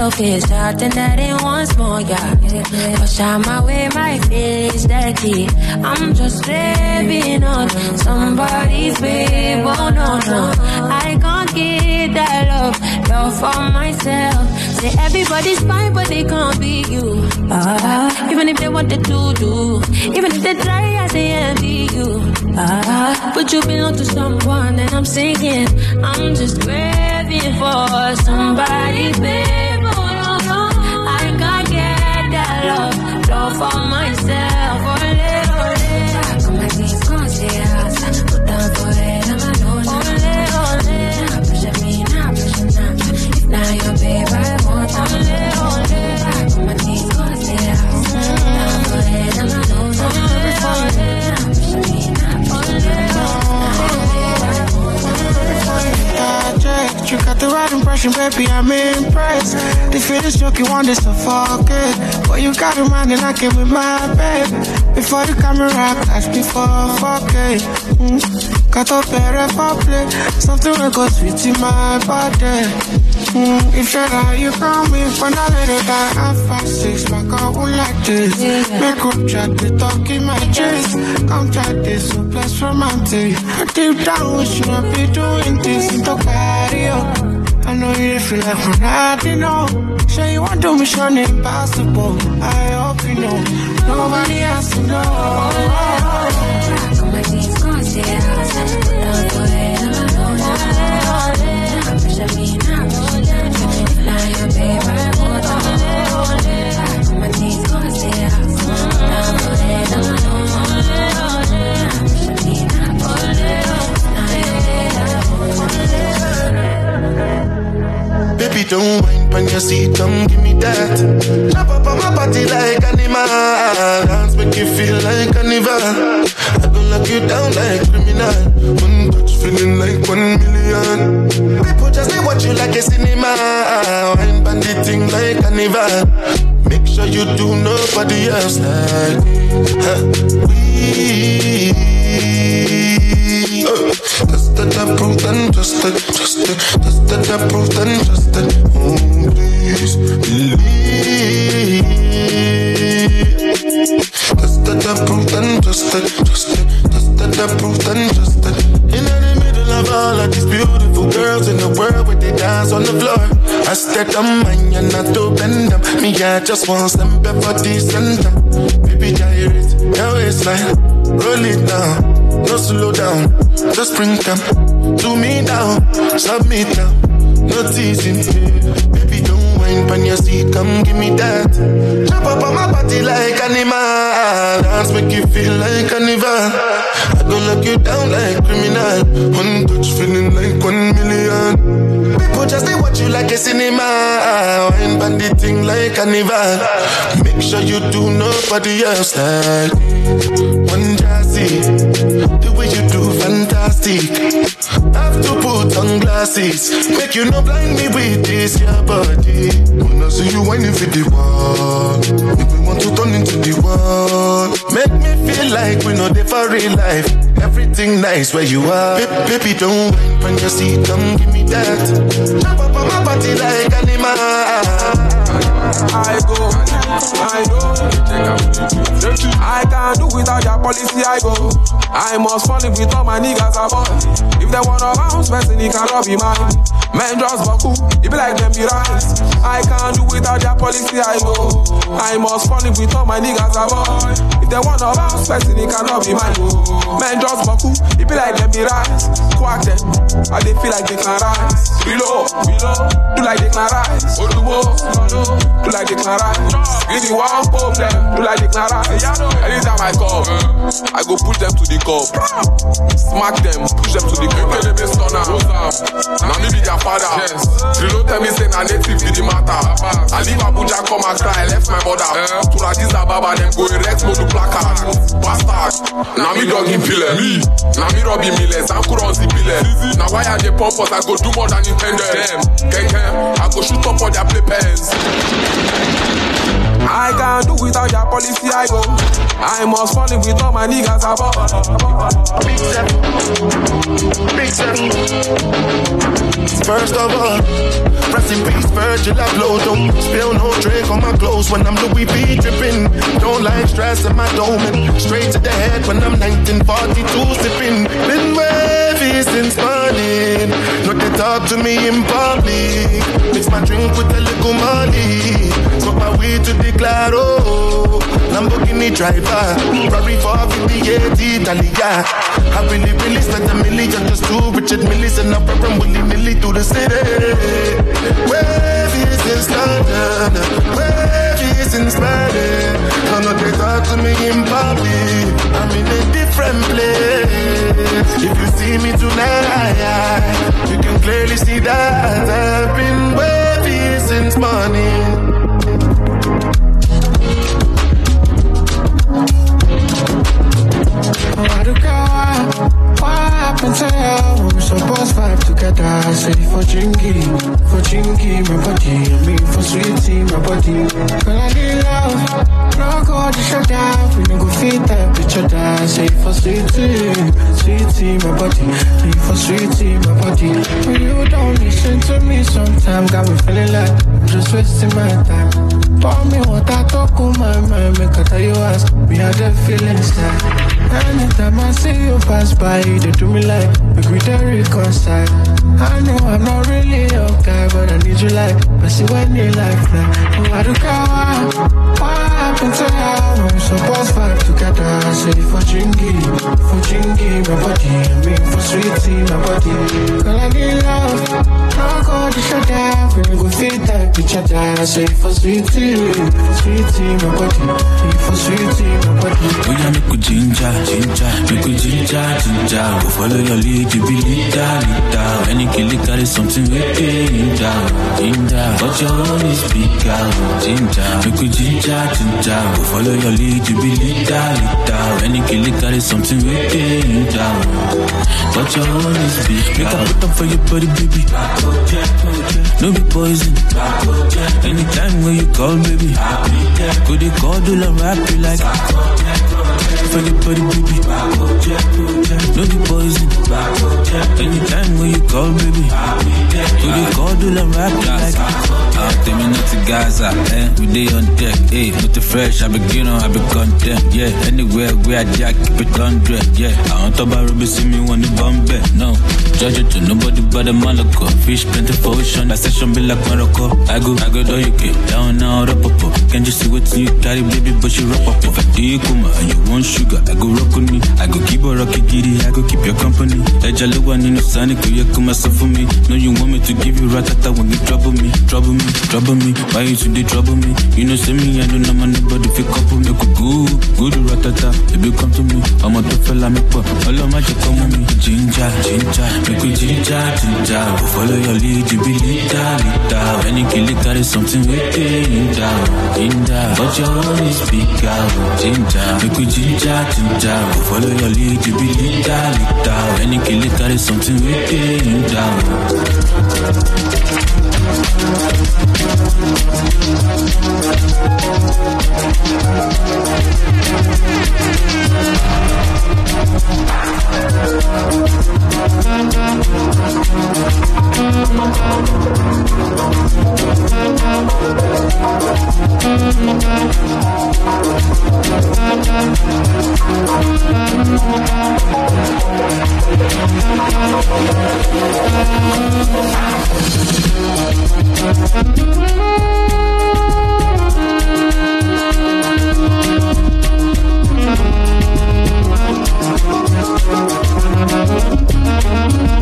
selfish. Think that it wants more, yeah. Push out my way, my feelings dirty. I'm just living on somebody's babe. Oh no, no. I can't get that love, love for myself. Say everybody's fine, but they can't be you. Ah, even if they wanted to do, even if they try, I say envy you. Ah, but you belong to someone, and I'm singing. I'm just craving for somebody, babe. For myself. You got the right impression, baby, I'm impressed. The feelings want this to forget. But you got a mind and I came with my babe. Before the camera, ask me for fuck it. Mm. Got up better for play. Something that goes sweet in my body. Mm. If you're how you call me, when I let it die, I'm five, six, my girl won't like this. Make up chat, they talk in my chest. Come try this, so plus romantic. Deep down, wish you not be doing this. Into patio. I know you feel like I didn't know. Sure you want to mission impossible. I hope you know. Nobody has to know. Don't whine on your seat, come give me that. Jump up on my body like animal. Dance make you feel like carnival. I gon' lock you down like criminal. One touch feeling like one million. People just they watch you like a cinema. Wine bandit thing like carnival. Make sure you do nobody else like me. Huh. We. Uh, just that I proved and trusted, just that I proved and trusted. Oh, please believe. That I proved and trusted, just that I proved and trusted. In the middle of all of these beautiful girls in the world where they dance on the floor. I on mine and I do bend them. Me, I just want some pepper decent. Baby, gyrate, your waistline, roll it down. No slow down, just bring them to me down, submit down, no teasing. Baby, don't whine on your seat, come give me that. Jump up on my body like animal, dance make you feel like carnival. I gon' lock you down like criminal, one touch feeling like one million. People just they watch you like a cinema, wine bandit thing like carnival. Make sure you do nobody else like. One jazzy, the way you do fantastic. Have to put on glasses, make you not blind me with this your body. Wanna see you whining for the wall, make me want to turn into the wall. Make me feel like we know they for real life. Everything nice where you are, Ba- baby. Don't whine when you see, come give me that. Jump up on my body like animal. I go, I know. I can't do without your policy, I go. I must fall in with all my niggas above. If they wanna bounce, person, he cannot be mine. Men just buckle, it be like them be rise. I can't do without your policy, I go. I must fall in with all my niggas. If they wanna bounce, person, he cannot be mine. Oh. Men just buckle, it be like them be rise. Quack them, I they feel like they can rise. Below, below, do like they can rise. Oh, Odubo, oh, do like they can rise. Give me one problem, do like they can rise. Anytime I come, I go push them to the cup. Smack them, push them to the cup. Make them a stunner. Now me be their father. Yes. You don't tell me say na native be the matter. I leave Abuja come Accra, I left my mother. To Addis Ababa, them go erect placard. Bastard. Now me dog in pile. Me. Now me Robbie Miles, I'm Kuron Zipile. Now why are they pump us? I go do more than intended. Them. Ken I go shoot up all their play pens. I can't do without your policy, I go. I must fall in with all my niggas above. Big step. Big step. First of all, rest in peace, Virgil Abloh. Don't spill no drink on my clothes when I'm Louis V dripping. Don't like stress in my dome. And Straight to the head when I'm 1942 sipping. Been wavy since morning. Not they talk to me in public. Mix my drink with a little money. Smoke my weed to the claro. Lamborghini driver. Ferrari 458 Italia. I really, really spent a million just to Richard Mille and I run willy nilly through the city. Wavy since London. Wavy since Berlin. None of they talk to me in public. I'm in a different place. If you see me tonight, you can clearly see that I've been wavy since morning. Do go What happened to you? We supposed to vibe together. Say for chingy, for chingy, my body. I mean for sweetie, my body. Girl, I need love. No go to shut down. We no go bitch or die. I say for sweetie, sweetie, my body. Me for sweetie, my body. When you don't listen to me sometimes, got me feeling like I'm just wasting my time. Pour me water, talk on my mind, make I tell you ask me how the feelings like. Anytime I see you pass by, they do me like make we dey reconcile. I know I'm not really your guy, but I need you like Messi when you like that. Oh, I don't care what happened to how we supposed vibe together. Say for chingy, for chingy, my body, I mean for sweetie, my body. Girl, I need love, no to shut down. We go fit that each other. Say for sweetie, for sweetie, my body, for sweetie, my body. Oh yeah, make you ginger, ginger, make you ginger, ginger. Go follow your lead, you be leader, leader. Kill it carry something with ginger, ginger. But your own is bigger, ginger. Make you ginger, ginger. Go follow your lead, you be leader, leader. Kill it carry something with ginger. But your own is bigger. Make I put up for your body, baby. No be poison. Anytime when you call, baby. Go they call, do la rap you like. For your body, baby. No be poison. Anytime when you call, baby. Go they call, do la rap you like. Tell me not to Gaza, eh? We day on deck, eh? Not the fresh, I begin on, I be content, yeah. Anywhere where I jack, keep it hundred, yeah. I want to buy Ruby, see me when the bomb back, no. Judge it to nobody but the Monaco. Fish plenty for ocean, that section be like Morocco. I go, I go, do you get down now, up. Can't you see what you carry, baby, but you rock up. If I do you come and you want sugar, I go rock on me. I go keep a rocky giddy, I go keep your company. A low one in the sun, you come myself for me. No, you want me to give you ratata when you trouble me, trouble me, trouble me. Why you today trouble me? You know, see me, I don't know my nobody if you couple me. could Go good, ratata. Baby, come to me. I'm a tough fella, me pop. All of my come with me. Ginger, ginger, make we ginger, ginger. Go follow your lead, you be leader, leader. Any kill it, carry something with ginger, ginger. But your own is bigger, ginger. Make we ginger, ginger. Go follow your lead, you be leader, leader. Any kill it, carry something with ginger. Thank make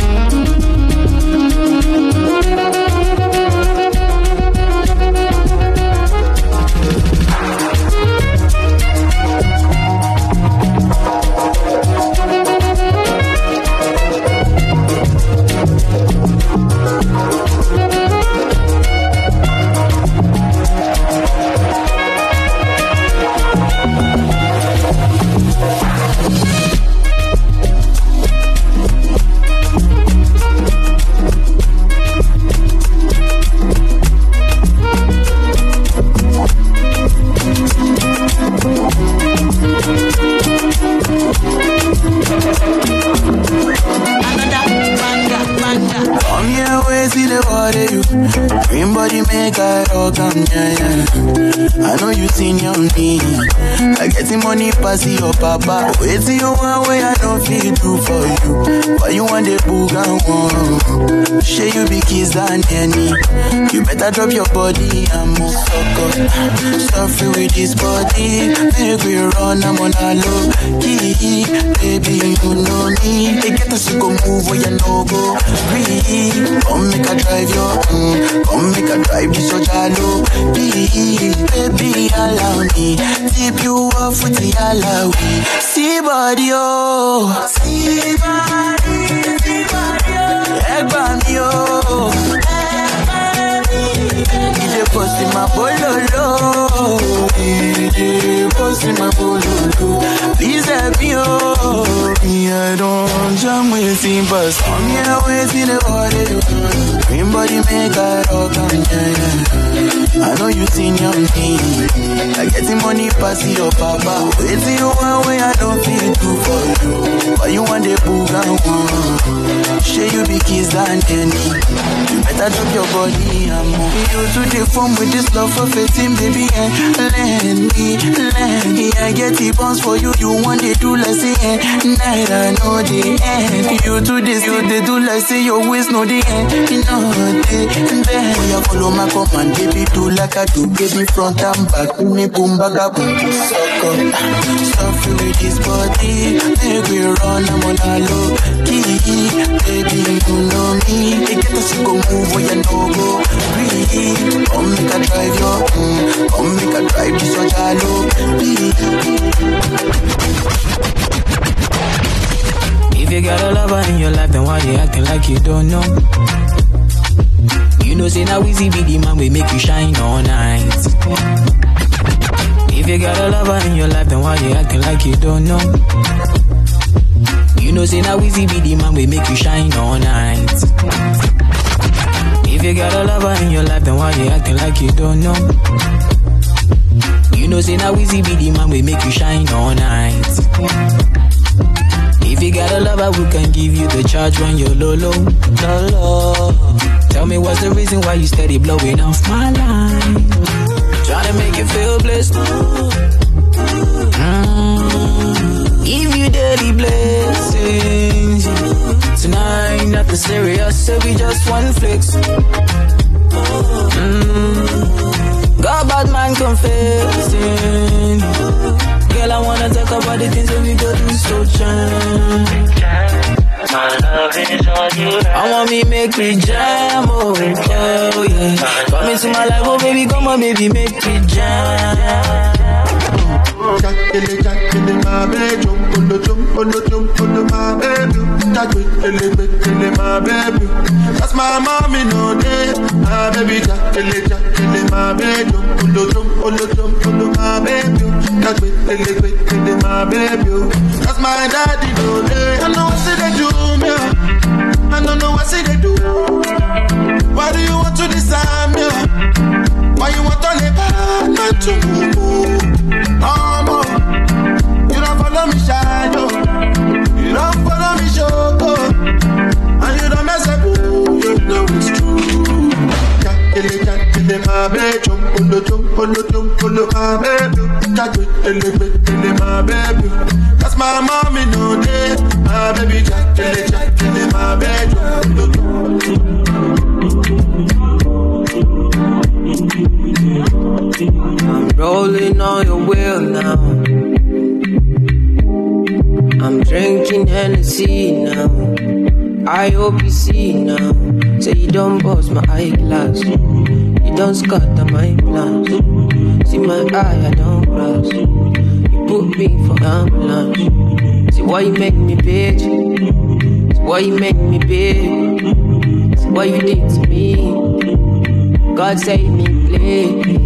body. Make I rock on, yeah, yeah. I know you seen your me. I get the money pass your papa. Wait till you want way I don't feel too for you. Why you want the boog and one? Share you be kiss than any. You better drop your body and move. You to the phone with this love for fitting, baby, and let me, let me. I get the bounce for you. You want to do let's say, eh, night I know the end. You do this, you they do like say your waist know the end. You know the end. Oh, yeah, follow my command, baby, do like I do, baby, front and back, me boom, baga boom, suck up, suffer with this body, make we run, I'm on a low key, baby, you know me, they get us go move where you know go, breathe, come make a drive your, mm, come make a drive this so jalo, If you got a lover in your life, then why you acting like you don't know? You know, say now easy be the man we make you shine all night. If you got a lover in your life, then why you acting like you don't know? You know, say now easy be the man we make you shine all night. If you got a lover in your life, then why you acting like you don't know? You know, say now easy be the man we make you shine all night. If you got a lover we can give you the charge when you're low, low, low, low. Tell me what's the reason why you steady blowing off my line? Trying to make you feel blessed. Mm. Give you daily blessings. Tonight, nothing serious, so we just one flex. Mm. God, bad man confessing. Girl, I wanna talk about the things that we go through so time. My love is all you. I want me make me jam, oh, oh yeah. Come into my life, oh baby, come on, baby, make me jam. Jackele, jackele, my baby, jump on the jump on the jump on the my baby. Jackele, jackele, my baby. That's my mommy, no day. My baby, jackele, jackele, my baby, jump on the jump on the jump on the my baby. Jackele, jackele, my baby. That's my daddy, no day. I know what they do me. I don't know what they do. Why do you want to decide me? Why you want to live not to move? Mama, you don't follow me shadow. My baby. Jump my baby. My my mommy, no day. My baby, jackele, jackele, my baby. Jump. I'm rolling on your wheel now. I'm drinking Hennessy now. I hope you see now. Say you don't bust my eyeglass. You don't scatter my plans. See my eye, I don't cross. You put me for ambulance. See why you make me bitch. See why you make me big. See what you did to me. God save me, please.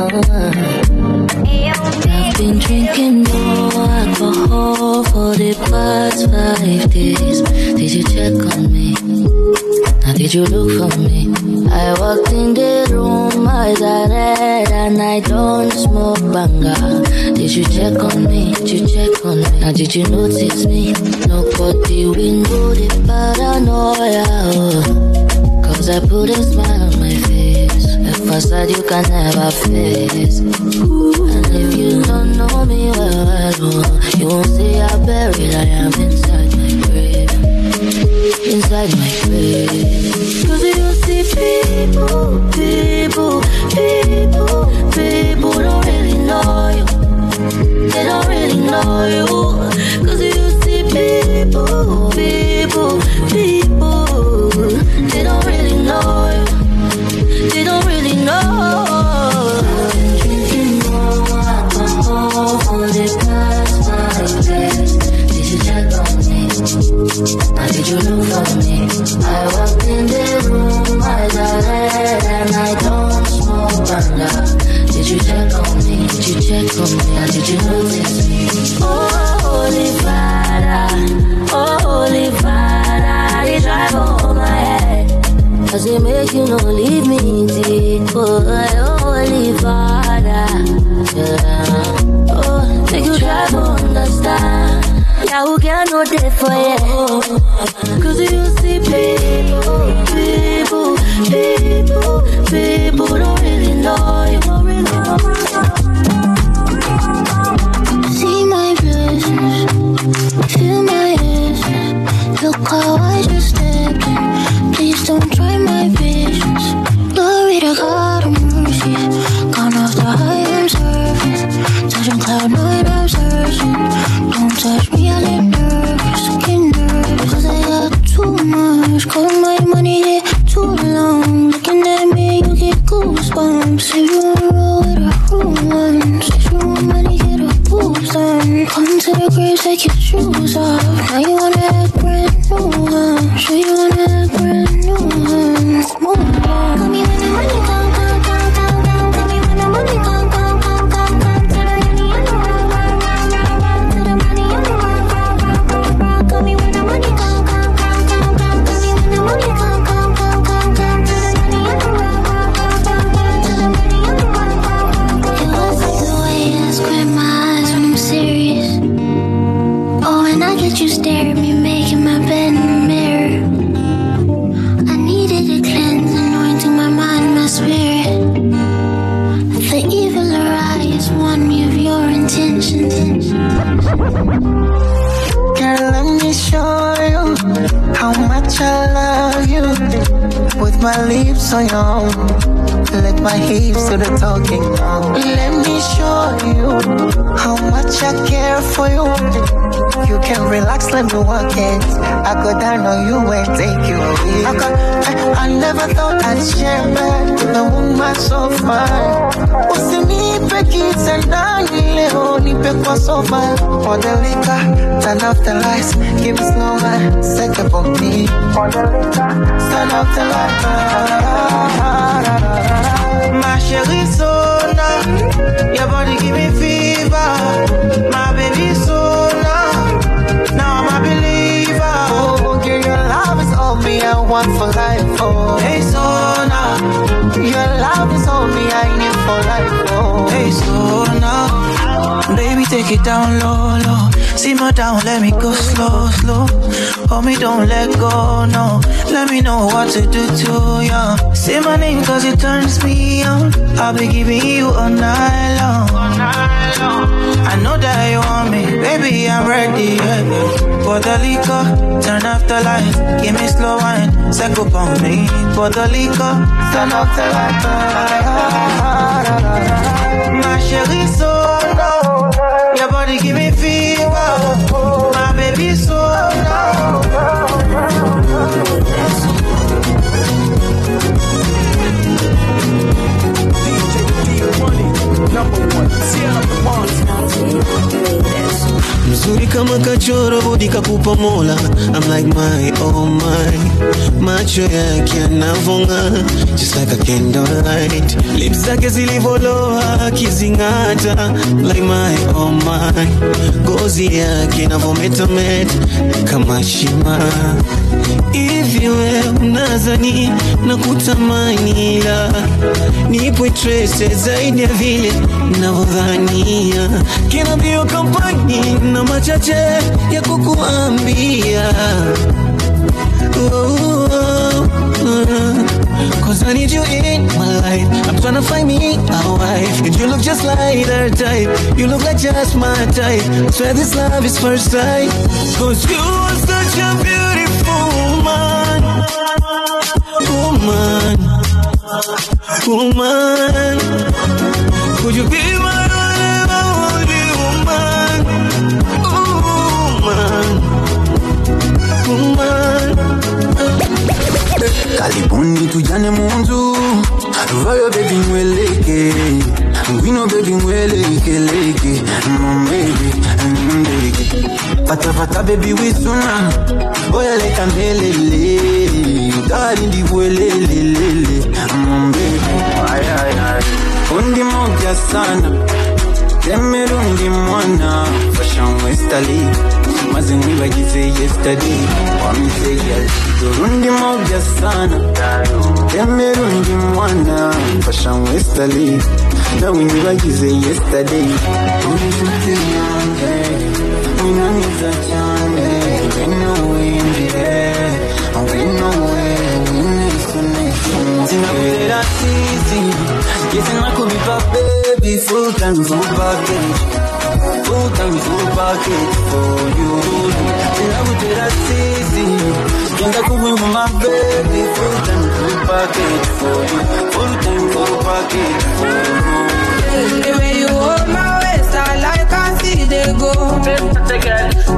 I've been drinking for past five days. Did you check on me? Now did you look for me? I walked in the room, eyes are red, and I don't smoke banga. Did you check on me? Did you check on me? Now did you notice me? No Nobody will know the paranoia. oh. I put a smile on my face. A facade you can never face. And if you don't know me well, well, oh, you won't see how buried I am inside my grave. Inside my grave. Cause you see people, people, people, people don't really know you. They don't really know you. Cause you see people, people, people. They don't you look for me? I walked in the room, eyes are red, and I don't smoke under. Did you check on me? Did you check on me? Now did you notice me? Oh, holy father, oh, holy father, they drive over my head. Cause it make you no leave me deep, oh, holy father. Yeah. Oh, make you try to understand. Yeah, who can know that for you? Cause you see people, people, people, people don't really know you. See my blues, feel my ears. Look how I kwa sofa. For the liquor, turn off the lights, give me slow man, set up on me. For the liquor, turn off the lights. My chérie Sona, your body give me fever. My baby Sona, now I'm a believer. Oh, girl, your love is all me, I want for life. Oh, hey Sona, your love is all me, I need for life. Oh, hey Sona, baby, take it down low, low. Simmer down, let me go slow, slow. Hold me, don't let go, no. Let me know what to do to you. Say my name cause it turns me on. I'll be giving you all night long. I know that you want me, baby, I'm ready. Yeah. For the liquor, turn off the light. Give me slow wine, second on me. For the liquor, turn off the light. My chérie, so you. Mzuri kama kachoro budi kakupa mola. I'm like my oh my. Macho yake yanavonga just like a candlelight. Lips zake zilivoloa kizingata. Like my oh my. Gozi yake inavometameta kama shima. Hivi we na kutamani la. Nipe nikuitwe zaidi ya vile navodhania Kina bio kampani na machache ya kukuambia oh, oh, Cause I need you in my life. I'm trying to find me a wife. And you look just like her type. You look like just my type. I Swear this love is first sight. Cause you are such a beautiful woman. Woman. Woman. Could you be my karibuni tujane munzu vayo bebi mweleke. Ngwino bebi mwelekeleke momebi ndeke patapata bebi wisuna oyaleka mbelele. Utarindi bwelelelele mombebi ondimoja sana. Temerundi mwana Fashion Westali maze nkwibagize yesterday. Wamizeye dorundi moja sana. Temerundi mwana fasha westali nawe nyibagize yesterday. Uri inshuti yanjye winaniza cyane ngwino winjire ngwino we sinakutera sisi ngeze nakubipa baby full time full package full time full package for you sinakutera sisi ngenda kukwimba baby full time full package for you full time full package for you The way you hold my waist, I like I see they go.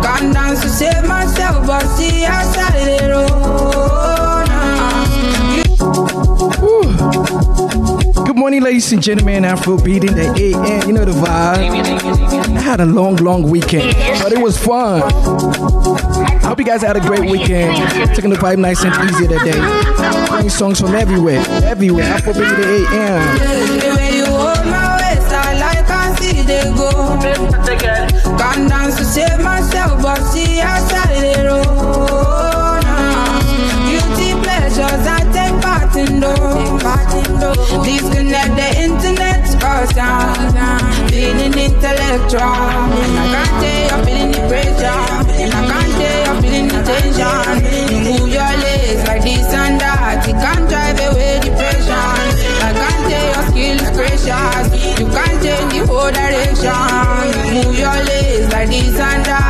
Can't dance to save myself, but see outside the road. Good morning, ladies and gentlemen. Afro beat in the AM. You know the vibe. I had a long, long weekend, but it was fun. I hope you guys had a great weekend. Taking the vibe nice and easy today. Playing songs from everywhere, everywhere. Afro beat in the AM. Can't dance to save myself, but see Disconnect the internet, cause I'm feeling intellectual. I can't tell you're feeling the pressure. I can't tell you're feeling the tension. You move your legs like this and that. You can't drive away depression. I can't tell your skill is precious. You can't change the whole direction. You move your legs like this and that.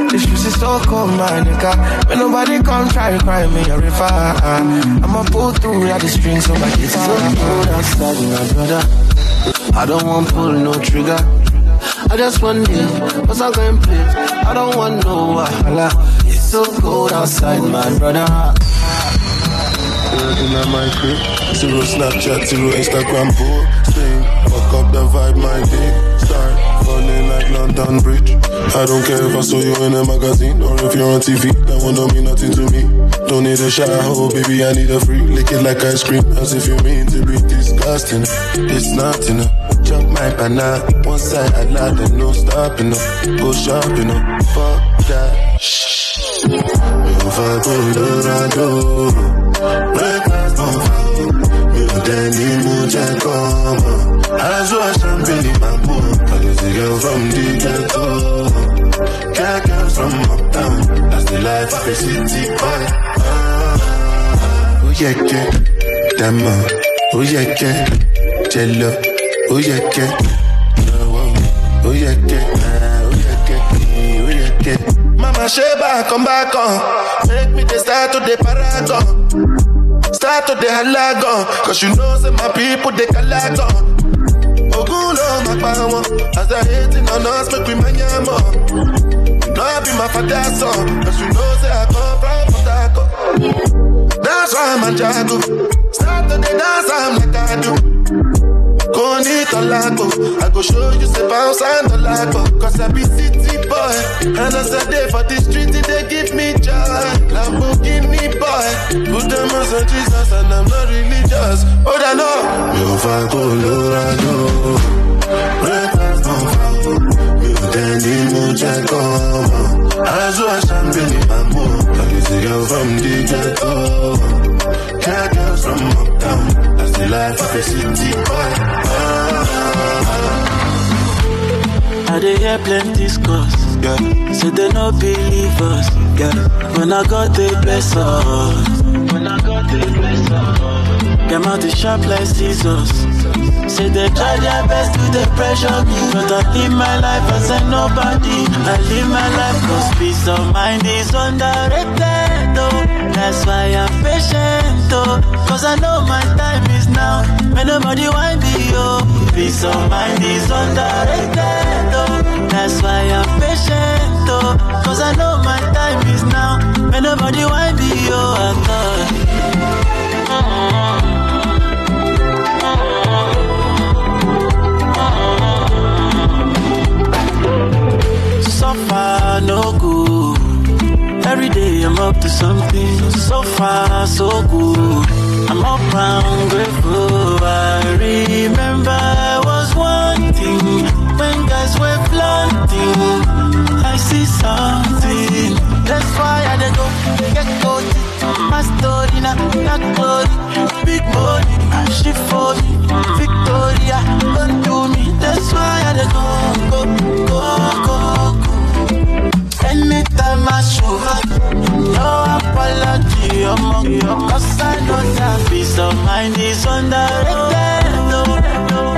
The streets is so cold, my nigga. May nobody come try to cry me a river. I'ma pull through like the strings on my guitar. So cold outside, my brother. I don't want pull no trigger. I just want it, what's I going play? I don't want no wahala. It's so cold outside, my brother. in my crib. Zero Snapchat, zero Instagram posting. Fuck up the vibe, my dick. Start falling like London Bridge. I don't care if I saw you in a magazine or if you're on TV. That one don't mean nothing to me. Don't need a shower, oh baby, I need a free. Lick it like ice cream, as if you mean to be disgusting. It's not enough. Chop my banana, one side I lie, then no stopping up. Go shopping up, fuck that. Shh. If I Dorado, breakfast on ò dẹ̀ ní mú jẹ́ kọ́ ọmọ. Aṣọ champagne my just a girl from the ghetto. life, the city. Oh, yeah, yeah. Damo, oh, yeah, yeah. Jello, oh, yeah, yeah. Oh, yeah, yeah. Oh, yeah, yeah. Oh, yeah, yeah. Mama Sheba, come back on. Make me the start to the paragon. Start to the halagon. Cause you know, say my people, they calagon. Ogun, no, my power. As I hate it on us, speak with my yamo know, I be my father's son. Cause you know, say I come from Potako. That's why I'm a jago. Start to the dance, I'm like I do. A lago. I go show you say bounce and the lago. Cause I be city boy. And as I day for the street, they give me joy. Lamborghini boy. Put them on Jesus and I'm not religious. Oh, I know. You fight go Lorado. Mucha come. As you are champagne, I'm more. I see you from the ghetto. Cat girls from uptown. That's the life of a city boy. I dey hear plenty scores. Yeah. Say they no believe us. Yeah. When I got the bless us. When I got the bless us. Them out the sharp like scissors. Say they try their best to they pressure me. But I live my life as a nobody. I live my life cause peace of mind is underrated. Oh. That's why I'm patient. Oh. Cause I know my time is now. May nobody want me. Oh. Peace of mind is underrated. Oh. That's why I'm patient. Oh. Cause I know my time is now. May nobody want me. Oh. Apology, I'm on Cause I know that peace of mind is underrated. No, no,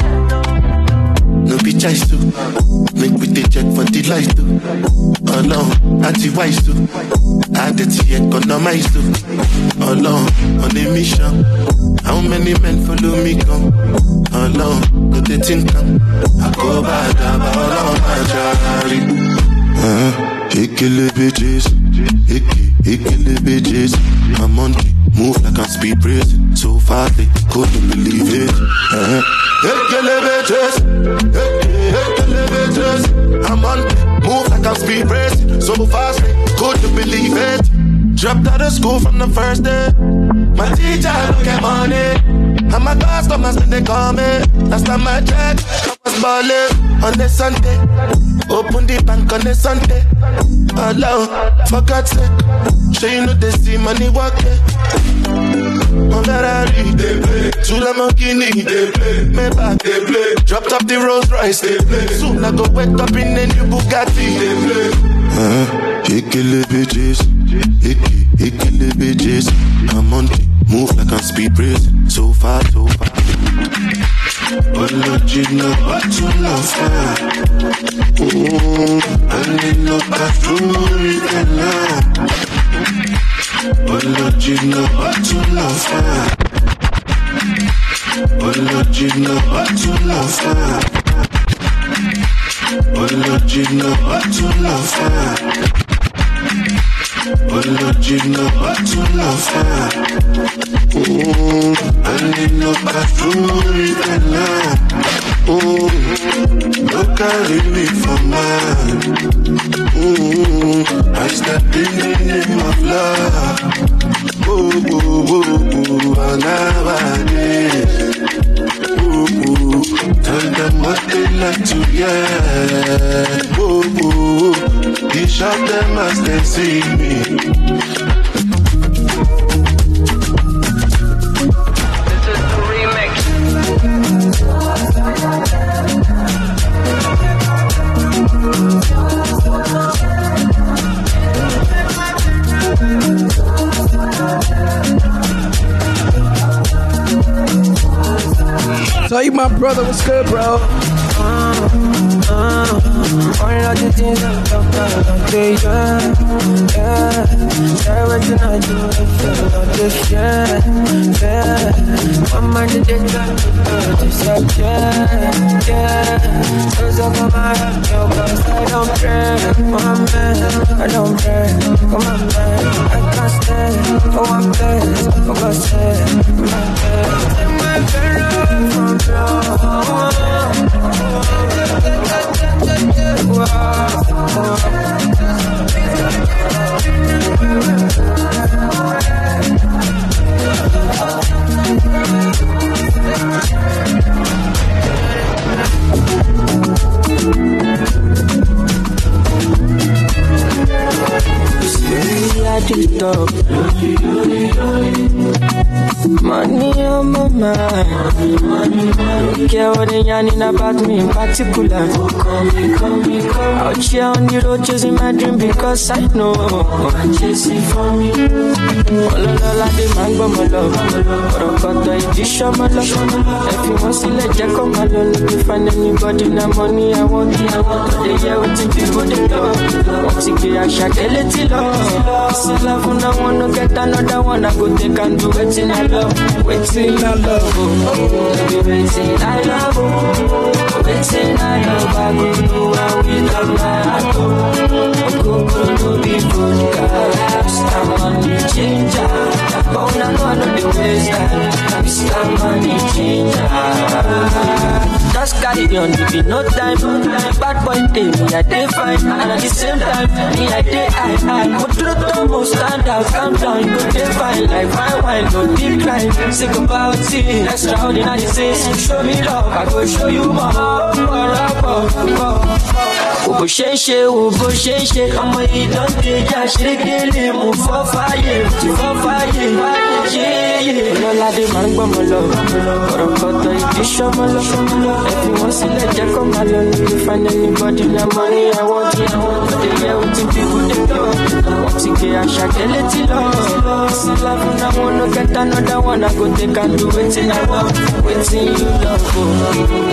No be choice to make we dey check for the light to. Oh no, anti wise to. Add it to economize to. Oh no, on a mission. How many men follow me come? Oh no, go the think come. I go back about all my jari. Uh-huh. Ikele bitches, Ike, Ikele bitches. My monkey move like I'm speed racing. So fast they couldn't believe it. Uh-huh. Ikele bitches, Ike, Ikele bitches. I'm monkey move like I'm speed racing. So fast couldn't believe it. Dropped out of school from the first day. My teacher look at money. And my customers when they call me. Last time I checked, I was balling on the Sunday. Open the bank on the Sunday. Allow, for God's sake. Sure you know they see money walking. On Ferrari, they play. Two Lamborghini, they play. Maybach, they play. Dropped up the Rolls Royce, they play. Soon I go wet up in a new Bugatti, they play. Uh, Ikele bitches, Iki, Ikele bitches. I'm on the move like I'm speed racing. So far, so far. Olojina batuna fa Anino kafuri kana Olojina batuna fa Olojina batuna fa Olojina batuna fa Olojina batuna fa Anino kafuri kana No carry me for man mm, I in the name of love. Oh, oh, oh, oh, and nowadays Oh, oh, tell them what they like to hear Oh, oh, oh, dish out them as they see me So you my brother, what's good, bro? Things I'm yeah, yeah. Yeah. Cause I'm my I don't pray, one man, I don't pray, man. I can't for God's sake, my bed. Take my from Money about me in particular. Out here on the road chasing my dream because I know chasing for me. Dé máa ń gbọ́ mọ́ lọ. Ọ̀rọ̀ kọ̀tọ̀ ìdí lọ. Ẹ fi wọ́n sílẹ̀ jẹ́ kó máa lọ. Be find anybody na money I want. I want to dey hear wetin people dey talk. Wọ́n ti gbé àṣà kẹ́lẹ́ tí lọ. Sí love una wan no get another one. I go take and do wetin I love. Wetin oh. I love. Oh, baby, wetin I love. Oh, go. Oh, Okoko no be. Money Changer. But una know I no dey waste time. Mr. Money Changer. Just carry on, you no time. Bad boy day, me I dey fine, and at the same time, me I dey high high. To the most stand out, calm down, you go dey fine like fine wine, no decline. Sick about it, extraordinary things. Show me love, I go show you more. More, more, more. Wo bó ṣe ń ṣe, wo bó ṣe ń ṣe, ọmọ yìí ló ń déjà ṣérékélé, mo fọ́ fáyé, mo ti fọ́ fáyé, yéyé. Ọlọ́ládé máa ń gbọ́mọ lọ, ọ̀rọ̀ kọ̀tọ̀ ìdí ṣọ́mọ lọ. Ẹ fi wọ́n sílẹ̀ jẹ́ kó máa lọ, no dey find anybody na money I want, I want. No dey hear wetin people dey talk. Wọ́n ti gbé àṣà kẹ́lẹ́ tí lọ. Sí love na one no get another one, I go take and do wetin I want, wetin you love.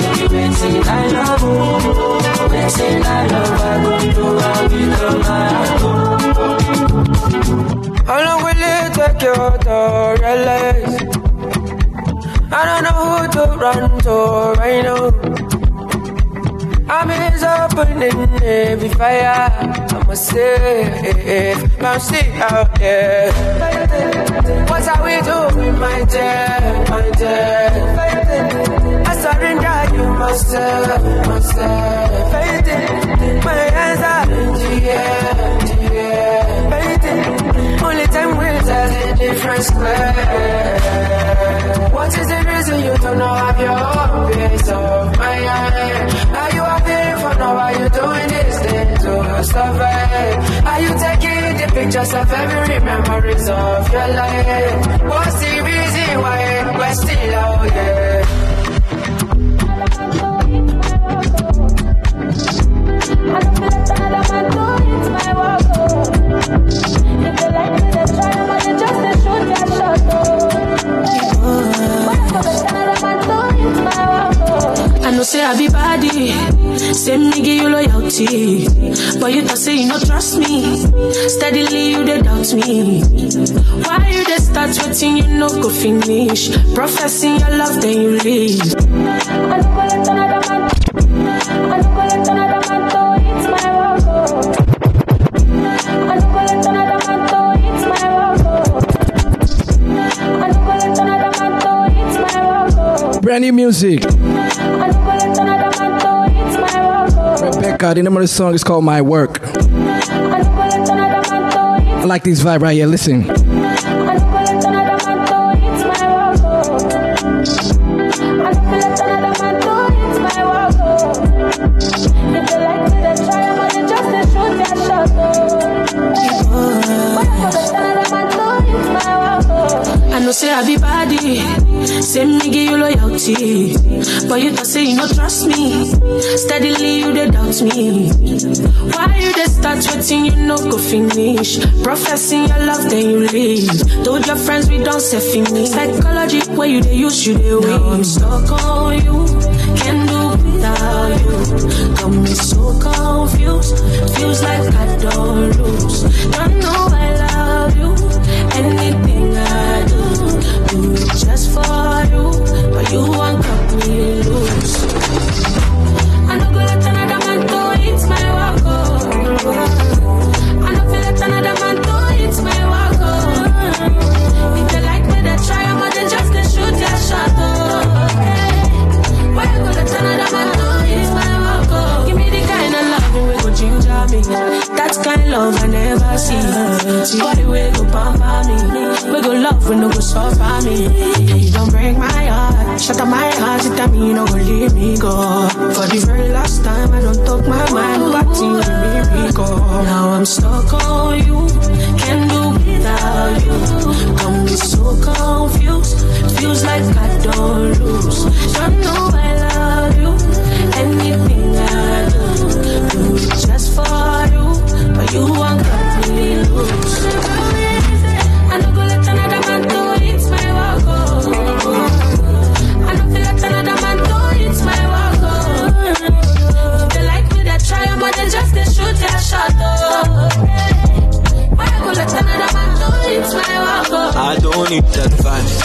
Run to right now. I'm is opening every fire. I must say, I'm still out there. What are we doing, my dear, my dear? I surrender you myself, myself. My the clear. What is the reason you don't know have your own peace of mind? Are you appearing for now? Are you doing this thing to it? Are you taking the pictures of every memories of your life? What's the reason why we're still out here? I know say I be body, eh. say me give you loyalty, eh. but you don't say you no trust me. Steadily you dey doubt me. Why you dey start waiting you no go finish? Professing your love then you leave. Brand new music. Rebecca, the name of the song is called My Work. I like this vibe right here. Listen. But you don't say you no trust me. Steadily you they doubt me. Why you they start waiting, you no go finish. Professing your love, then you leave. Told your friends we don't say finish. Psychology where you they use you they win. Now I'm stuck on you, can't do without you. Got me so confused, feels like I don't lose. Don't know love I never see. Body we go pamper me. We go love when no go suffer me. You don't break my heart. Shut up my heart, you tell me you no go leave me go. For the very last time, I don't talk my mind, but you let me go. Now I'm stuck on you, can't do without you. I'm so confused, feels like I don't lose. I know I love you, anything I do, do it just for you, you me. I don't go let another man my. I don't feel another man my like me, they try, but they just they shoot their shot. I go another man my. I don't need advice.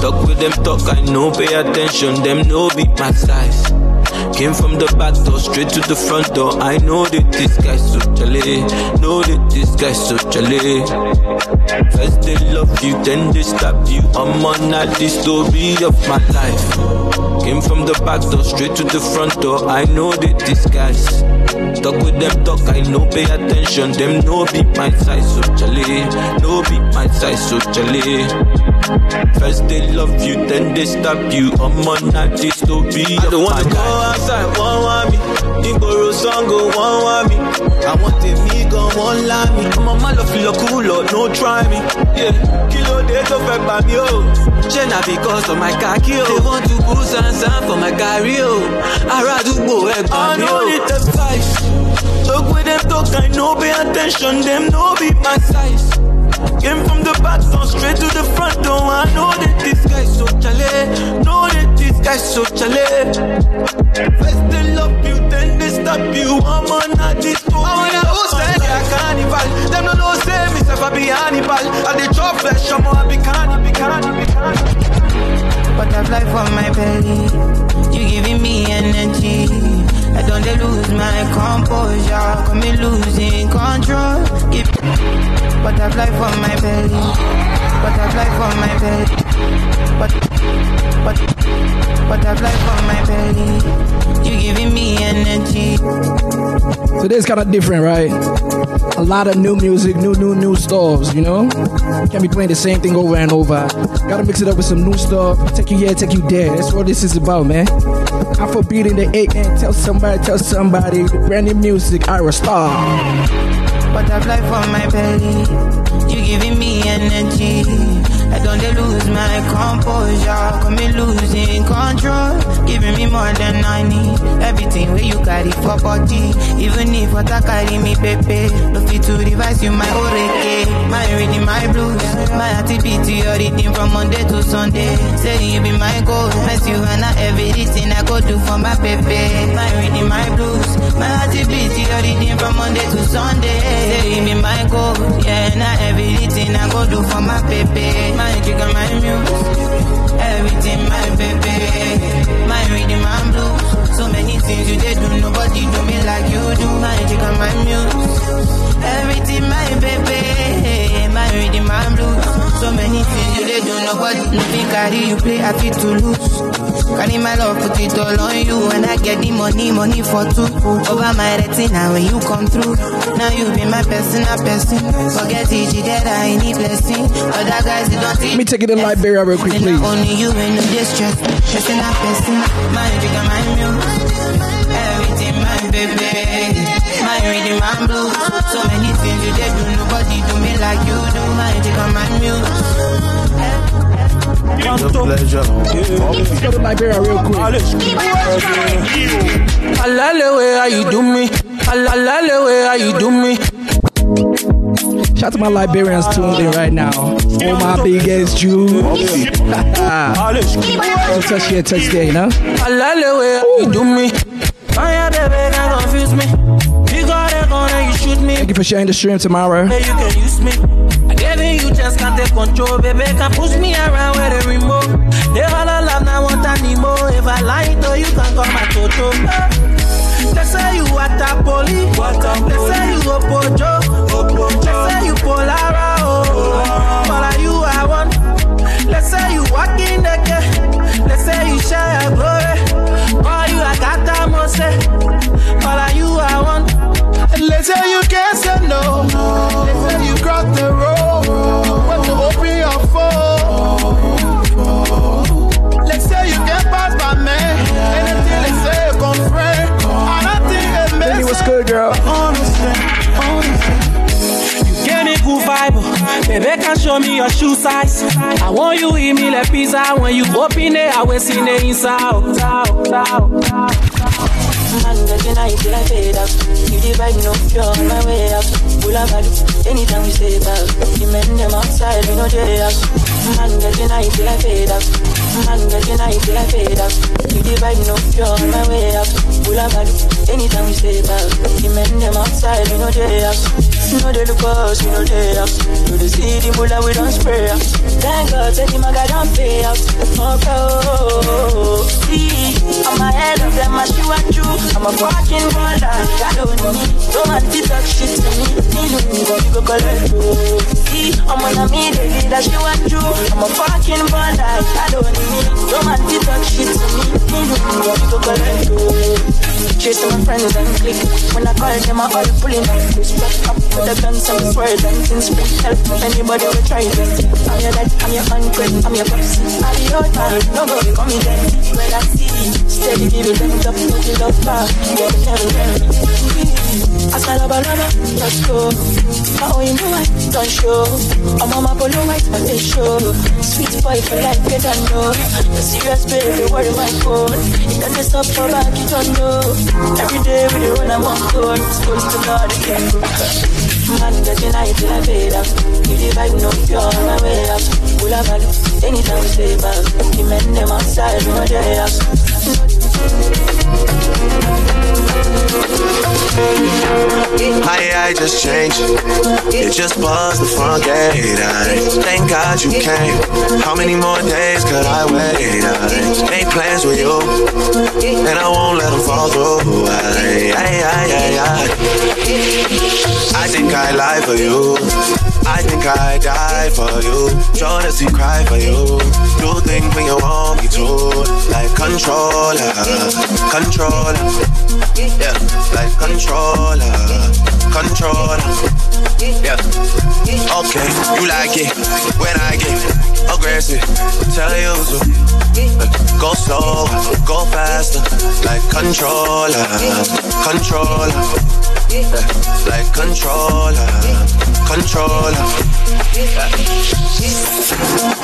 Talk with them, talk, I know, pay attention, them know be my size. Came from the back door, straight to the front door. I know that this guy's so chale. Know that this guy's so chale. First they love you, then they stab you. I'm on at the story of my life. Came from the back door, straight to the front door. I know that this guy's. Talk with them, talk, I know, pay attention. Them know be my size, so chale. No be my size, so chale. First they love you, then they stab you. I'm on at the story I don't wanna go outside, one want me. Igboro song oh, go one want me. I want the me gun, one lie me. I'm on my love, feel cool, Lord, no try me. Yeah, kilo day to fẹ́ bà mí o. Ṣé na because of my khaki o? They want to put sansan for my carry o. Oh. Ará àdúgbò ẹ̀gbọ́n mi o. I no need advice. Talk with them, talk, I know, pay attention. Them know be my size. Came from the back, gone straight to the front door. I know that this guy's so chale. Know that this guy's so chale. First they love you, then they stop you. I'm on a disco. I wanna say they are carnival. Them no know say me self I be Hannibal. I dey chop flesh, I'm a be carni, be carni, be carni. Butterfly for my belly, you giving me energy. I don't dey lose my composure, got me losing control. Give butterfly for my belly, butterfly for my belly, but but butterfly for my belly. You giving me energy. So Today's kind of different, right? A lot of new music, new, new, new stuffs, you know? Can't be playing the same thing over and over. Gotta mix it up with some new stuff. Take you here, take you there. That's what this is about, man. I'm for beating the 8 and tell somebody, tell somebody. The brand new music, Ira Star. Butterfly for my belly, you giving me energy. I don't lose my composure, got me losing control. Giving me more than I need. Everything where you carry for body, even if what I carry me pepe. No fit to revise you my oreke, my reading my blues, my activity your reading from Monday to Sunday. Say you be my goal, mess you and I everything I go do for my pepe. My reading my blues, my activity your reading from Monday to Sunday. Say you be my goal, yeah, now everything I go do for my pepe. My chicken, my muse, everything my baby. My reading, my blues. So many things you did do, nobody do me like you do. My chicken, my muse, everything my baby. My reading, my blues. So many things you did do, nobody nothing carry you play, I feel to lose. Carry my love, put it all on you, and I get the money, money for two. Over my retina when you come through. Now you be my personal person. Forget it, you I need blessing. Other guys, they don't Let me take it to Liberia real quick, please. only you in the distress. Person person, my jigga, my muse. Everything, my baby. My reading, my blues. So many things you did do, do me like you do. My jigga, my muse. Let's go to Liberia real quick. Alale way how you do me. Alale way how you do me. Shout out to my Liberians tuned in right now. Oh, my biggest Jew. Don't touch here, touch there, you know? Alale way how you do me. Oh yeah, baby, can't confuse me. Shoot me. Thank you for sharing the stream tomorrow. Hey, you can use me. I you just can't take control, baby. Can push me around with a remote. They all love now want anymore. If I lie to you, can come my toto. They say you. They say you Opojo. They say you Polara. Oh, you I want? Let's say you walk in the gate. Let's say you share glory. Call you I got that mose. But are you I want? Let's say you can't say know. They say you cross the road. When you open your phone. Let's say you get past by me. Anything they say, you confirm. I don't think it makes Baby, what's good, girl? Honestly, honestly. Get me good vibe, oh. baby can show me your shoe size. I want you eat me like pizza when you open it. I will see the inside. The vibe, no, you're on my way out. Full of value, anytime we stay back. The men them outside, we know they out. Man, get your night till I fade out. Man, get your night till I fade out. You the vibe, no, you're on my way out. Full of value, anytime we stay back. The men them outside, we know they out. No, they look us, we know they out. To the city, bulla, we don't spray out. Thank God, say the maga don't pay out. Oh, oh, see, I'm ahead of them, I shoot at you. I'm a fucking baller, I don't need No man to talk shit to me Me know me, but you go collect. See, I'm on a me, baby, that you want you I'm a fucking baller, I don't need No man to talk shit to me Me know me, but you go collect. Chasing my friends and click When I call them, I all pulling up Respect up with the guns and swords and help anybody will try it I'm your dad, I'm your uncle, I'm your pops be your time, no go, call me then When I see, steady give it them put it up far Yeah, the devil, Asalabalaba, let's go. My own know I don't show. I'm on my polo white, but they show. Sweet boy for life, get on know. The serious baby, worry my phone. It doesn't stop for back, you don't know. Every day we run, I'm on code. Supposed to know the game go. Man, get your night till I fade out. No pure my way value, anytime we stay back. The men them outside, they out. Hi, I just changed. It just buzzed the front gate. I thank God you came. How many more days could I wait? I made plans with you, and I won't let them fall through. I, I, I, I, I. I think I lie for you. I think I die for you. Jealousy cry for you. Do things when you want me to, like controller, controller. Yeah, like controller, controller. Yeah. Okay, you like it when I get aggressive. Tell you to go slow, go faster, like controller, controller. Like controller, controller.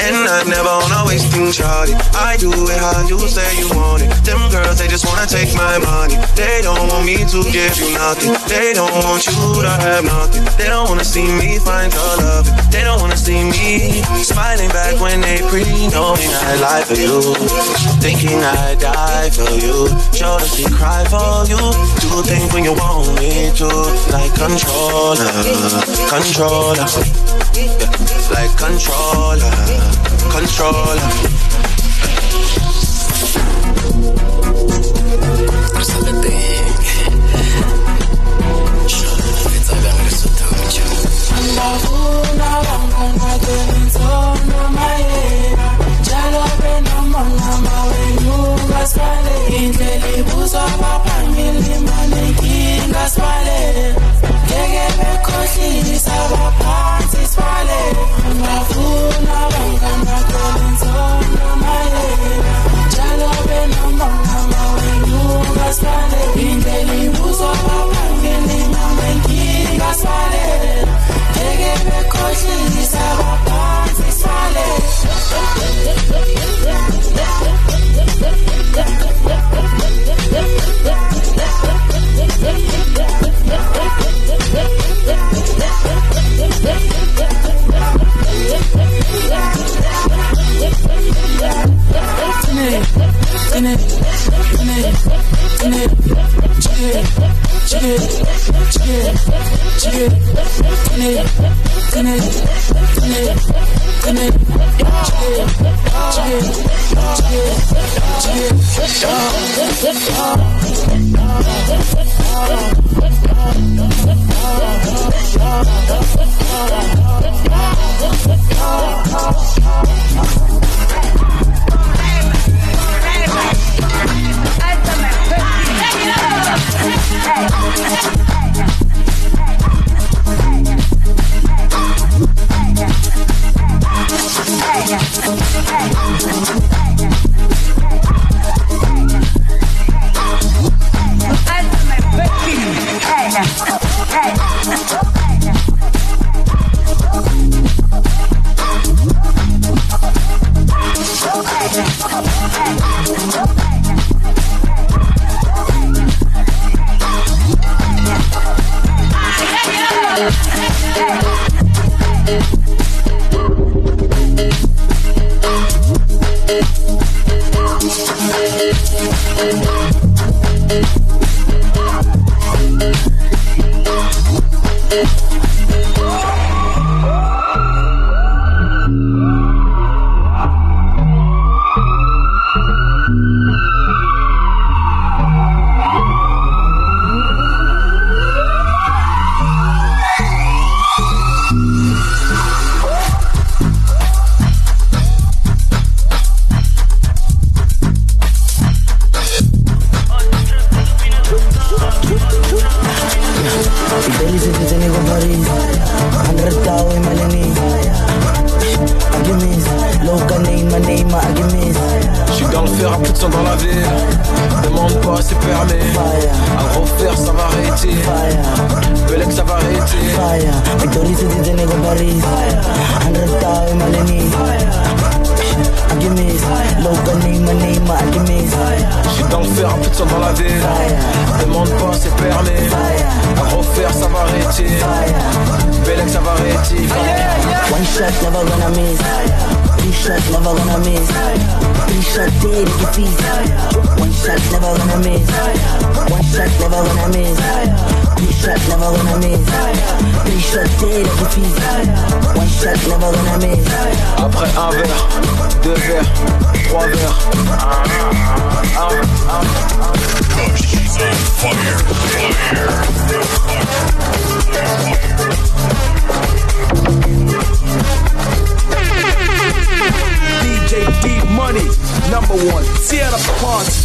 And I never wanna waste things, Charlie. I do it how you say you want it. Them girls, they just wanna take my money. They don't want me to give you nothing. They don't want you to have nothing. They don't wanna see me find your love. They don't wanna see me smiling back when they pre knowing I lie for you. Thinking I die for you. Jealousy cry for you. Do things when you want me to. Like controller, controller. Yeah, like controller, controller. Ngafuna Hey, hey, hey, never gonna miss. Big shot, t'es. One shot, never gonna miss. Après un verre, deux verres, trois verres. Un, un, un. DJ Dee Money, number one, Sierra Ponce.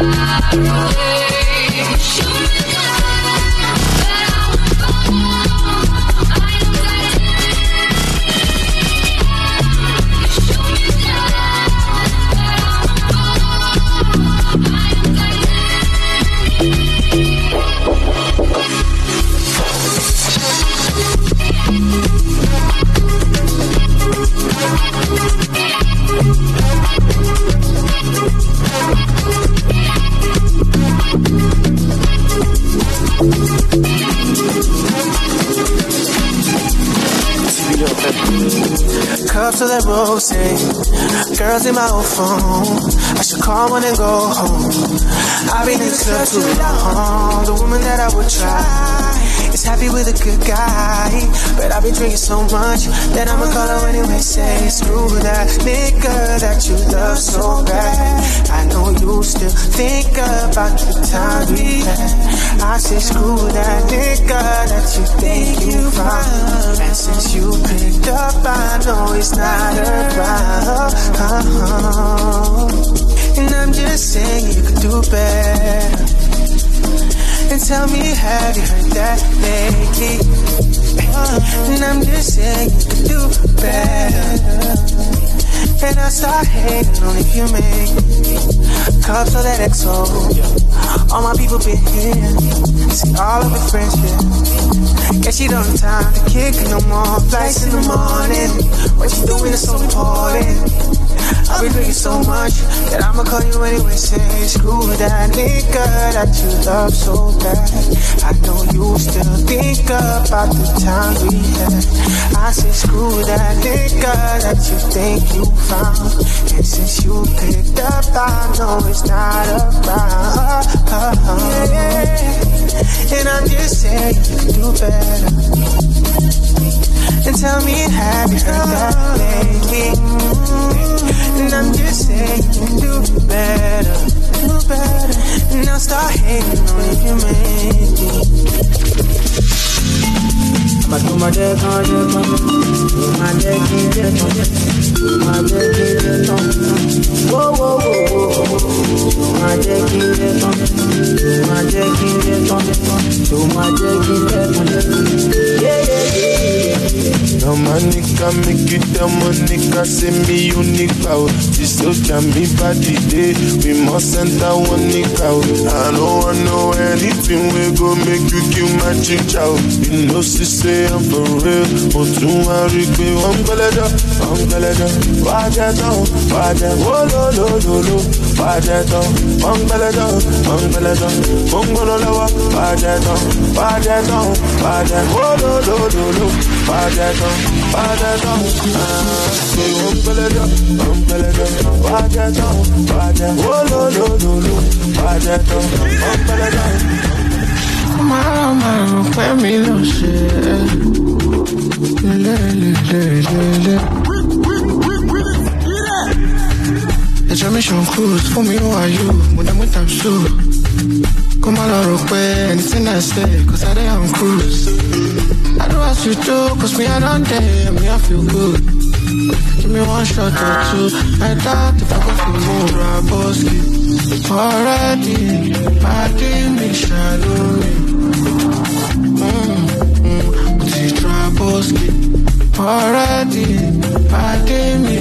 Far away. That rose. Girls in my old phone. I should call one and go home. I've been in club too long. The woman that I would try is happy with a good guy. But I've been drinking so much that I'ma call her anyway. Say, screw that nigga that you love so bad. I know you still think about the time we had. I say, screw that nigga that you think you found. And since you picked up, I know it's not around. And I'm just saying you could do better. And tell me, have you heard that lately? And I'm just saying you could do better. And I start hating on you make cups of that XO. All my people been here. See all of the friends here. Guess she don't have time to kick no more flights in the morning. What you doing is so important. I'll be drinking so much that I'ma call you anyway. Say, screw that nigga that you love so bad. I know you still think about the time we had. I said, screw that nigga that you think you found. And since you picked up, I know it's not around. Yeah. And I'm just saying you do better. And tell me, have you heard that lately? And I'm just saying you do better, do better. Now start hating on if you made me. Mà tó máa jẹ́ kán jẹ́ kán, tó máa jẹ́ kí n jẹ́ kí n jẹ́ kán. Wó wó wó wó wó, tó máa jẹ́ kí n jẹ́ kán, tó máa jẹ́ kí n jẹ́ tó máa jẹ́ kí. Now my nigga make it the say me unique bow. Oh. This soldier me body. We must enter one nigga. out. Oh. I don't want know anything we go make you kill my ginger. out. You know she say I'm for real. But you worry me one belada, one watch it. Oh lo lo lo lo. Watch it down, watch it down. Ah, say one belada, one belada. Watch it down, watch it. Oh lo lo lo lo. Watch it down, one belada. Máa máa pẹ́ mi lọ ṣe ẹ́. Mi ṣàn cruise fún mi wà yóò, mo dẹ̀ mú tàm so. Kó má lọ rò pé anything I say, cause I dey on cruise. I do as you do, cause me I don dey, me I feel good. Give me one shot or two, I doubt if I go feel more Raboski. Already, pàdé mi ṣàlóyè. Mm, mm, mo ti Raboski. Already, pàdé mi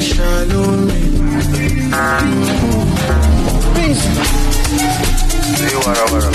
Sí, bueno, bueno.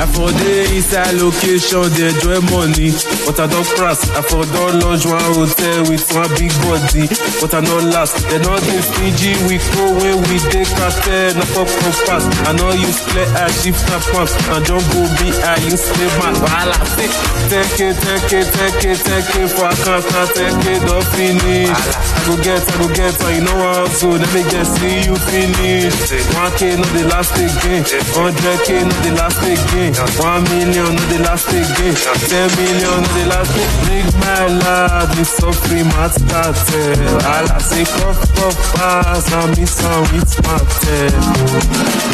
I for dey inside location dey enjoy money. But I don crash I for don launch one hotel with one big body. But I no last dem no dey stingy we co wey we dey cartel na for compass I no use clear eye shift na pump and don go be I use play man. Wahala take k ten k ten k ten k for account na ten k don finish. I go get I go get and you know one hustle let me get see you finish. One k no dey last again. Hundred k no dey last again one million no dey last again ten million no dey last again bring my lad me suffering mat cartel ala say puff puff pass and me sound with matel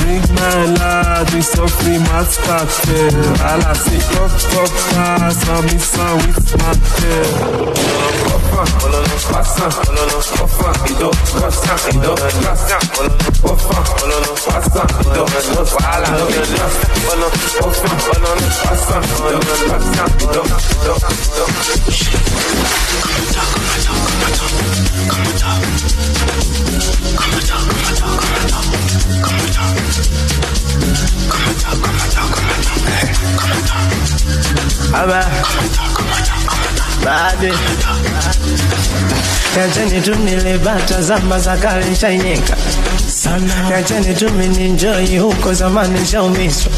bring my lad me suffering mat cartel ala say puff puff pass and me sound with matel. Ololo pasa, ololo pasa, ido pasa, ido pasa, ololo pasa, ololo pasa, ido pasa, ololo pasa, ololo pasa, Enfin, voilà le passant, voilà le passant, donc, donc, donc. Ah bah, baadhi Niacheni tu nilibata zama za kale nishainyeka sana, niacheni huko zamani nishaumizwa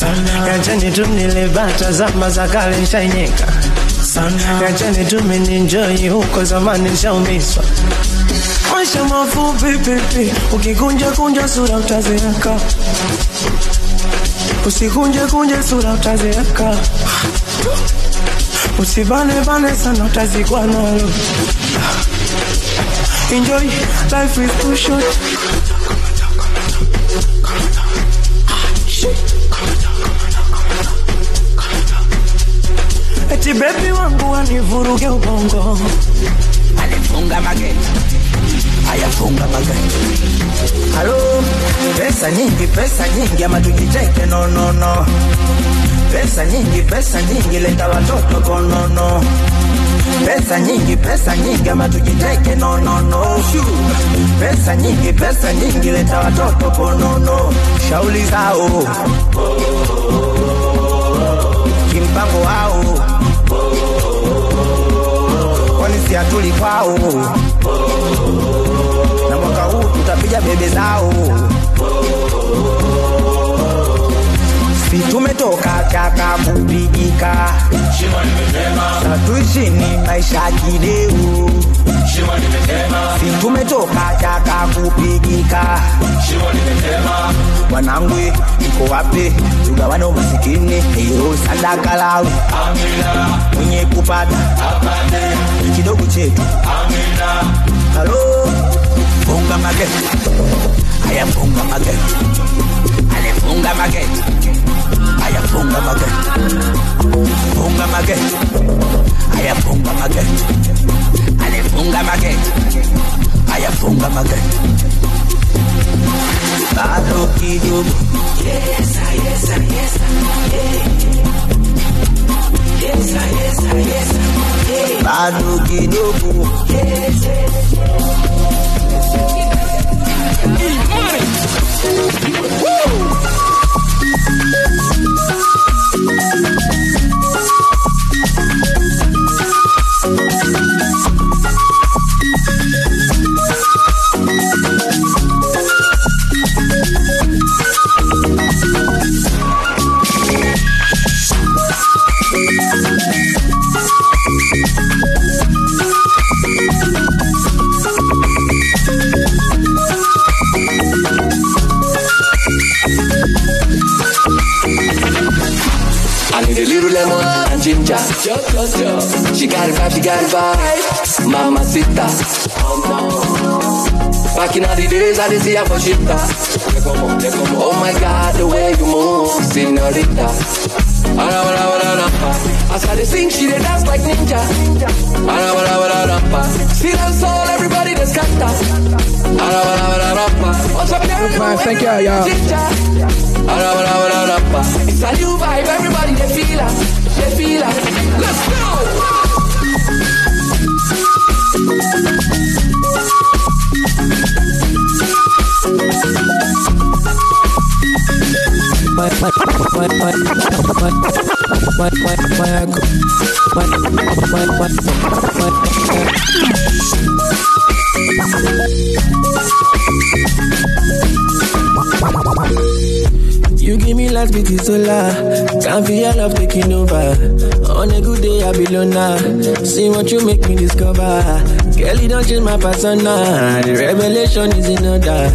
sana. Yacheni tu nilibata zama za kale nishainyeka. Sana. Tu mininjoi huko zamani nishaumiswa Maisha mafupi pipi Ukikunja kunja sura utazeeka. Usikunje kunje sura utazeeka. Usibane bane sana utazikwa nalo. Enjoy life is too short Eti bebi wangu wanivuruge ubongo. Alifunga mageti. Ayafunga mageti. Halo? Pesa nyingi pesa nyingi ama tujiteke no Pesa nyingi pesa nyingi leta watoto konono Pesa nyingi pesa nyingi ama no no Pesa nyingi pesa nyingi leta watoto konono Shauli zao. Kimpango wao hatuli kwao. Na mwaka huu tutapiga bebe zao. Si tumetoka chaka kupigika. Na tuishini maisha kideu She won't even tema. Si tumetoka taka kupigika. She won't even tema. Wanangu iko wapi? Tugawane umasikini, hiyo sadaka lawe. Amina. Mwenye kupata apate. Kidogo chetu. Halo. Funga mageti. Haya funga mageti. Ale funga mageti. Aya bunga mage, bunga mage, aya bunga mage, ale bunga mage, aya bunga mage. Bado kiyo, yes, yes, yes, yes, yes, yes, yes. Bado kiyo, yes, yes, yes. Money. Woo! Ginger. She got it vibe, she got it vibe. Mama Sita. Back in all the days, I didn't see her for shita. Oh my God, the way you move, senorita. Ara, ara, ara, ara. As I sing, she they dance like ninja. See that soul, everybody that's canta. Bara. What's up. Thank you, y'all. It's a new vibe, everybody they feel us, they feel us. Let's go. You give me last beat is solar. Can't feel your love taking over. On a good day, I be loner. See what you make me discover. You don't change my persona. The revelation is in order.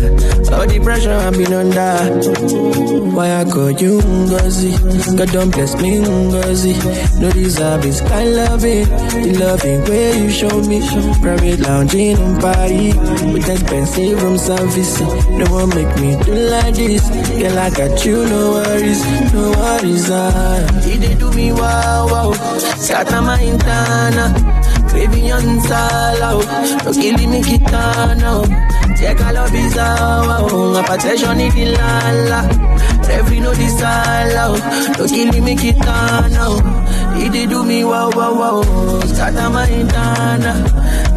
All the pressure I've been under. Why I call you Ngozi? God don't bless me Ngozi. No deserve is kind loving. The loving way you show me. Private lounging on party. With expensive room service. No one make me do like this. Girl, I got you, no worries. No worries. Ah. He did do me wow wow. Scatter my intana. Vivian Salau, Roskili Mikitano, Cheka Lobizawa, the lala. Every no disala, Roskili Mikitano, He did do me wow wow wow, Skata Maitana,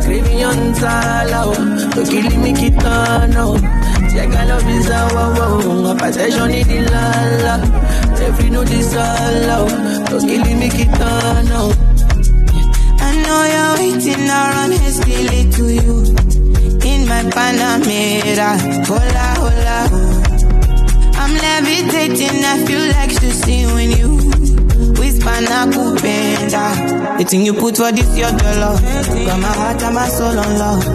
Vivian Salau, Roskili Mikitano, Cheka Lobizawa, the lala. Every no disala, Roskili Mikitano, know you're waiting around hastily to you. In my Panamera, hola, hola. I'm levitating, I feel like see when you whisper na kupenda. The thing you put for this your dollar. Got my heart and my soul on love.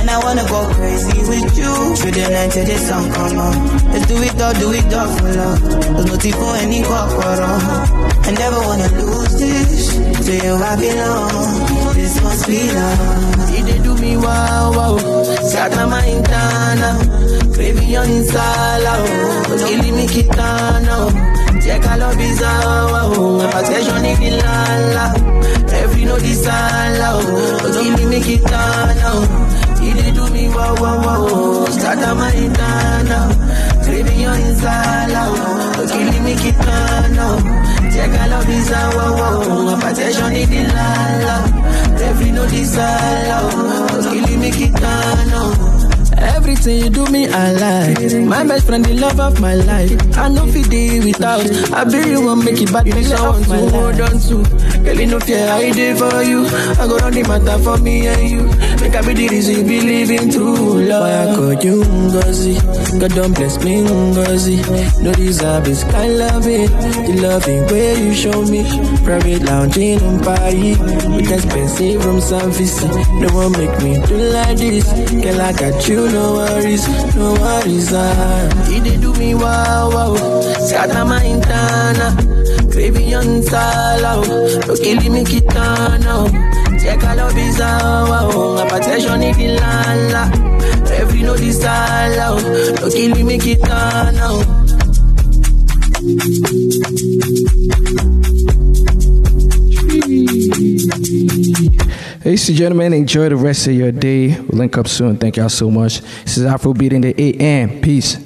And I wanna go crazy with you. Through the night till the sun come up. Let's do it all, do it all for love. There's no time for any quarrel. I never wanna lose this. To you I belong. This must be love. Did do me wow wow. Scatter my intana. Craving on insala. Oh, killing me kitana. Oh. Check all of his hour. Oh. Protection in the lala. Every no disala. Oh, killing me kitana. Oh. Did do me wow wow wow. Scatter my intana inzala ukilimi kitano tekalobiza wowo mapatesion idilala tevinodisala ukilimi kitano his hour. My protection in the lala. Every no disala. Killing me kitana. Everything you do me, I like. My best friend, the love of my life. I know fi day without. I be you won't make it bad, make someone to hold on to. Girl, you know fear I did for you. I go run the matter for me and you. Make I be the reason you believe in true love. Why I call you Ngozi? God don't bless me Ngozi. No deserve this kind loving. The loving way you show me. Private lounge in Paris. With expensive room service. No one make me do like this. Girl, I got you, no worries, no worries. Ah, he did do me wow wow. Scatter my internal. Craving on sala, no killing me kitana. Check all of his wow. Hypertension in the lala. Every no this sala, no killing me kitana. Ladies and gentlemen, enjoy the rest of your day. We'll link up soon. Thank y'all so much. This is Afro Beat in the AM. Peace.